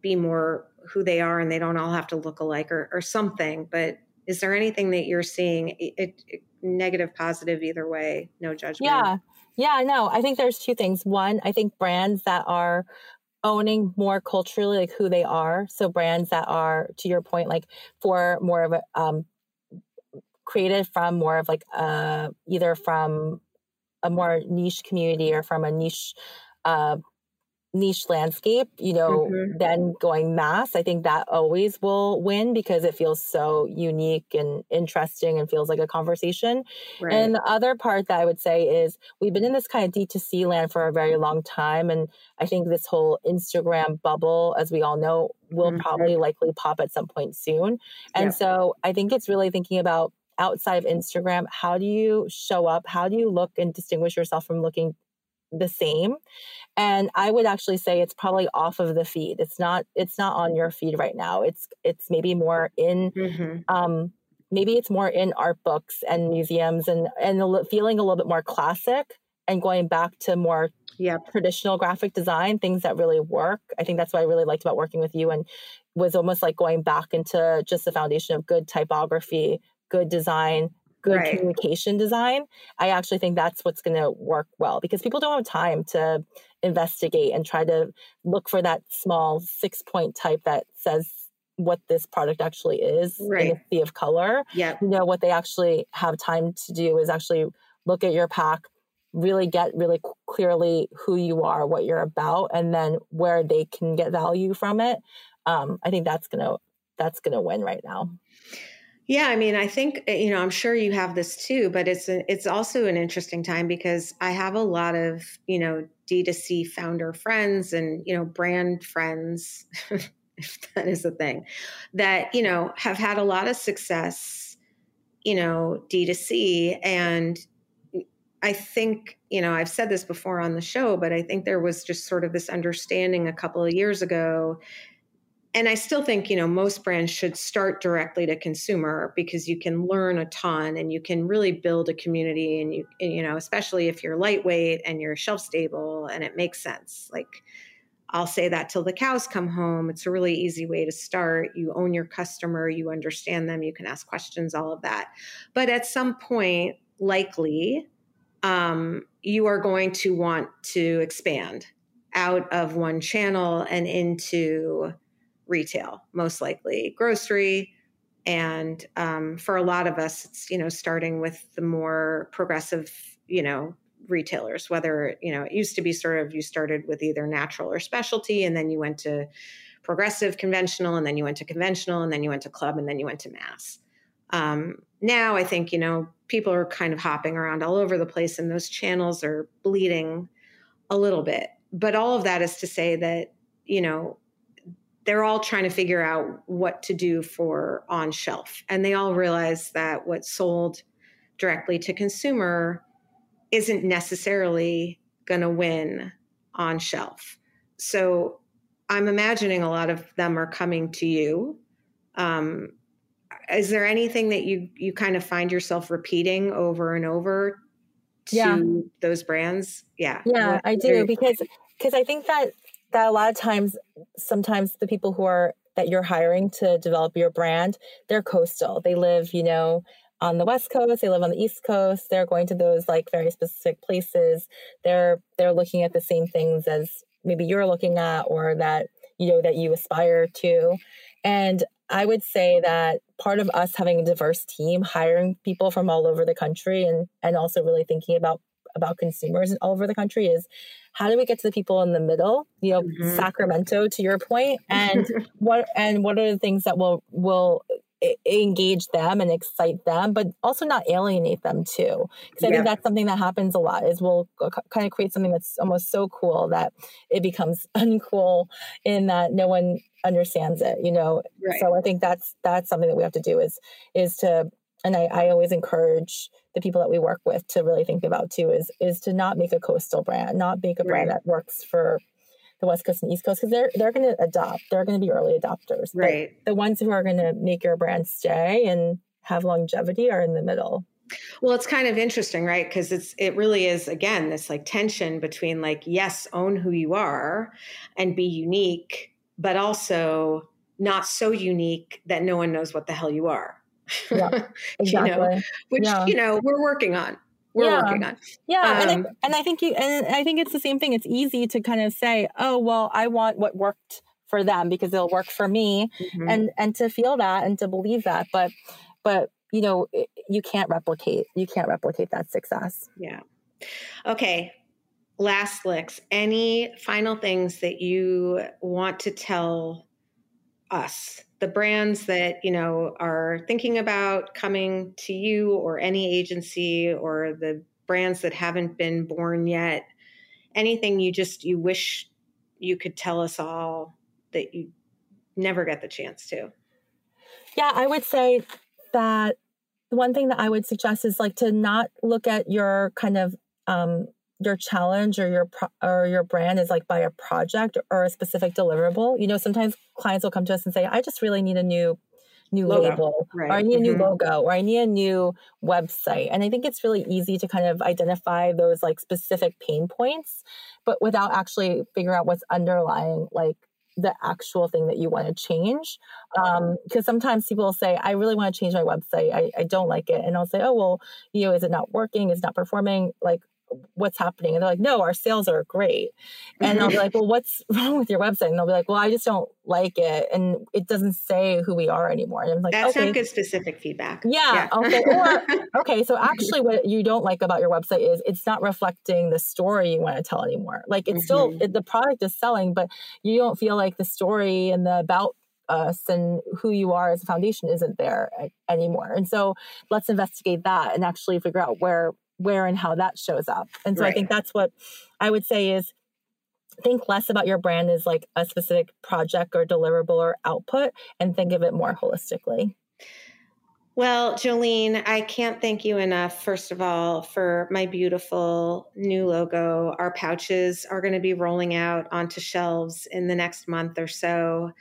be more who they are and they don't all have to look alike or, or something but is there anything that you're seeing it, it, negative positive either way no judgment? Yeah. Yeah no i think there's two things. One i think brands that are owning more culturally like who they are so brands that are to your point like for more of a um created from more of like uh either from a more niche community or from a niche uh niche landscape, you know, mm-hmm. then going mass, I think that always will win because it feels so unique and interesting and feels like a conversation. Right. And the other part that I would say is we've been in this kind of D2C land for a very long time. And I think this whole Instagram bubble, as we all know, will mm-hmm. probably likely pop at some point soon. And yeah. so I think it's really thinking about outside of Instagram, how do you show up? How do you look and distinguish yourself from looking the same and i would actually say it's probably off of the feed. It's not it's not on your feed right now. It's it's maybe more in mm-hmm. um maybe it's more in art books and museums and and feeling a little bit more classic and going back to more yeah traditional graphic design things that really work. I think that's what i really liked about working with you and was almost like going back into just the foundation of good typography good design good right. communication design, I actually think that's what's going to work well because people don't have time to investigate and try to look for that small six point type that says what this product actually is right. in a sea of color. Yeah. You know, what they actually have time to do is actually look at your pack, really get really clearly who you are, what you're about, and then where they can get value from it. Um, I think that's gonna that's gonna win right now. Yeah, I mean, I think eh, you know, I'm sure you have this too, but it's a, it's also an interesting time because I have a lot of you know D2C founder friends and you know brand friends, if that is a thing, that you know have had a lot of success, you know, D2C, and I think you know I've said this before on the show, but I think there was just sort of this understanding a couple of years ago and I still think, you know, most brands should start directly to consumer because you can learn a ton and you can really build a community and you you know, especially if you're lightweight and you're shelf stable and it makes sense. Like I'll say that till the cows come home. It's a really easy way to start. You own your customer, you understand them, you can ask questions, all of that. But at some point, likely, um, you are going to want to expand out of one channel and into retail, most likely grocery. And um, for a lot of us, it's, you know, starting with the more progressive, you know, retailers, whether, you know, it used to be sort of you started with either natural or specialty, and then you went to progressive conventional, and then you went to conventional, and then you went to club, and then you went to mass. Um, now I think, you know, people are kind of hopping around all over the place, and those channels are bleeding a little bit. But all of that is to say that, you know, they're all trying to figure out what to do for on shelf. And they all realize that what's sold directly to consumer isn't necessarily going to win on shelf. So I'm imagining a lot of them are coming to you. Um, is there anything that you you kind of find yourself repeating over and over to yeah. those brands? Yeah. Yeah, I do because because I think that that a lot of times sometimes the people who are that you're hiring to develop your brand they're coastal. They live you know on the west coast they live on the east coast they're going to those like very specific places. They're they're looking at the same things as maybe you're looking at or that you know that you aspire to. And i would say that part of us having a diverse team hiring people from all over the country and and also really thinking about about consumers all over the country is how do we get to the people in the middle you know mm-hmm. sacramento to your point and what and what are the things that will will engage them and excite them but also not alienate them too because i yeah. think that's something that happens a lot is we'll kind of create something that's almost so cool that it becomes uncool in that no one understands it you know right. so i think that's that's something that we have to do is is to and I, I always encourage the people that we work with to really think about too is is to not make a coastal brand, not make a brand that works for the West Coast and East Coast because they're they're going to adopt. They're going to be early adopters. Right. But the ones who are going to make your brand stay and have longevity are in the middle. Well, it's kind of interesting, right? Because it's it really is again this like tension between like yes, own who you are and be unique, but also not so unique that no one knows what the hell you are. Yeah, exactly. you know, which yeah. you know we're working on. We're yeah. working on. Yeah, um, and I, um, and I think you and I think it's the same thing. It's easy to kind of say, "Oh, well, I want what worked for them because it'll work for me," mm-hmm. and and to feel that and to believe that. But but you know, you can't replicate. You can't replicate that success. Yeah. Okay. last licks, any final things that you want to tell us, the brands that, you know, are thinking about coming to you or any agency or the brands that haven't been born yet, anything you just you wish you could tell us all that you never get the chance to? Yeah, I would say that the one thing that I would suggest is like to not look at your kind of um, your challenge or your pro- or your brand is like by a project or a specific deliverable. You know, sometimes clients will come to us and say, "I just really need a new new logo. label right. or I need a new mm-hmm. logo or I need a new website." And I think it's really easy to kind of identify those like specific pain points, but without actually figuring out what's underlying like the actual thing that you want to change. Because um, sometimes people will say, I really want to change my website. I, I don't like it. And I'll say, oh, well, you know, is it not working? Is it not performing? Like, what's happening? And they're like, no, our sales are great. And I'll be like, well, what's wrong with your website? And they'll be like, well, I just don't like it. And it doesn't say who we are anymore. And I'm like, that's okay. not good specific feedback. Yeah. yeah. Okay. Or, okay. So actually what you don't like about your website is it's not reflecting the story you want to tell anymore. Like it's mm-hmm. still, it, the product is selling, but you don't feel like the story and the about us and who you are as a foundation isn't there anymore. And so let's investigate that and actually figure out where where and how that shows up. And so right. I think that's what I would say is think less about your brand as like a specific project or deliverable or output and think of it more holistically. Well, Jolene, I can't thank you enough, first of all, for my beautiful new logo. Our pouches are going to be rolling out onto shelves in the next month or so.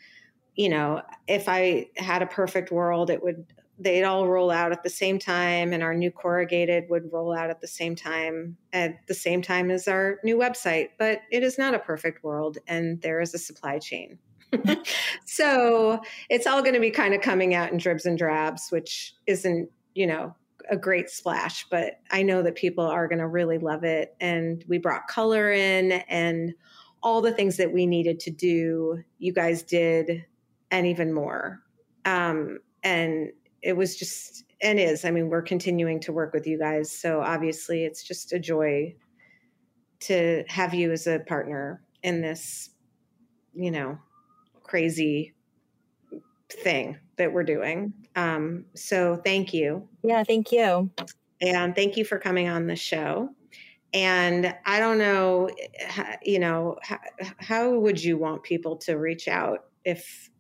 You know, if I had a perfect world, it would they'd all roll out at the same time and our new corrugated would roll out at the same time at the same time as our new website. But it is not a perfect world and there is a supply chain. So it's all going to be kind of coming out in dribs and drabs which isn't you know a great splash but i know that people are going to really love it. And we brought color in and all the things that we needed to do you guys did and even more. Um, and it was just and is. I mean, we're continuing to work with you guys, so obviously it's just a joy to have you as a partner in this, you know, crazy thing that we're doing. Um, so thank you. Yeah, thank you. And thank you for coming on the show. And I don't know, you know, how, how would you want people to reach out if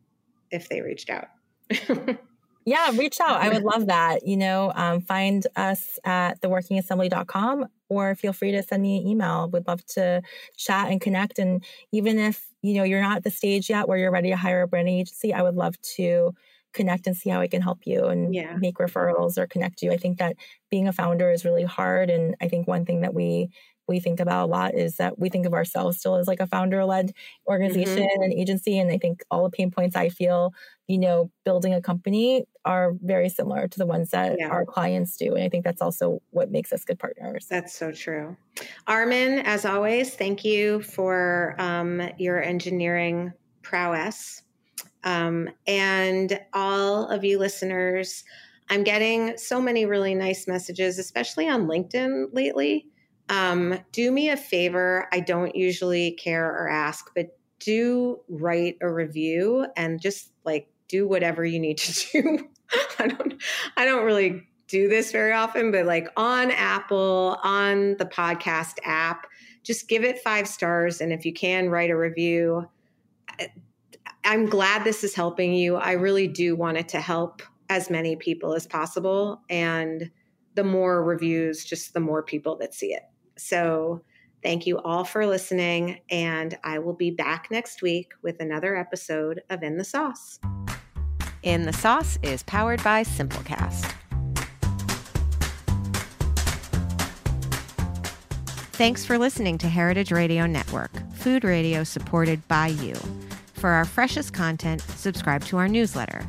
if they reached out? Yeah, reach out. I would love that. You know, um, find us at theworkingassembly.com or feel free to send me an email. We'd love to chat and connect. And even if, you know, you're not at the stage yet where you're ready to hire a branding agency, I would love to connect and see how I can help you and yeah. make referrals or connect you. I think that being a founder is really hard. And I think one thing that we we think about a lot is that we think of ourselves still as like a founder led organization mm-hmm. and agency. And I think all the pain points I feel, you know, building a company are very similar to the ones that yeah. our clients do. And I think that's also what makes us good partners. That's so true. Armin, as always, thank you for um, your engineering prowess. Um, and all of you listeners, I'm getting so many really nice messages, especially on LinkedIn lately um, do me a favor. I don't usually care or ask, but do write a review and just like do whatever you need to do. I don't I don't really do this very often, but like on Apple, on the podcast app, just give it 5 stars and if you can write a review. I'm glad this is helping you. I really do want it to help as many people as possible and the more reviews, just the more people that see it. So, thank you all for listening, and I will be back next week with another episode of In the Sauce. In the Sauce is powered by Simplecast. Thanks for listening to Heritage Radio Network, food radio supported by you. For our freshest content, subscribe to our newsletter.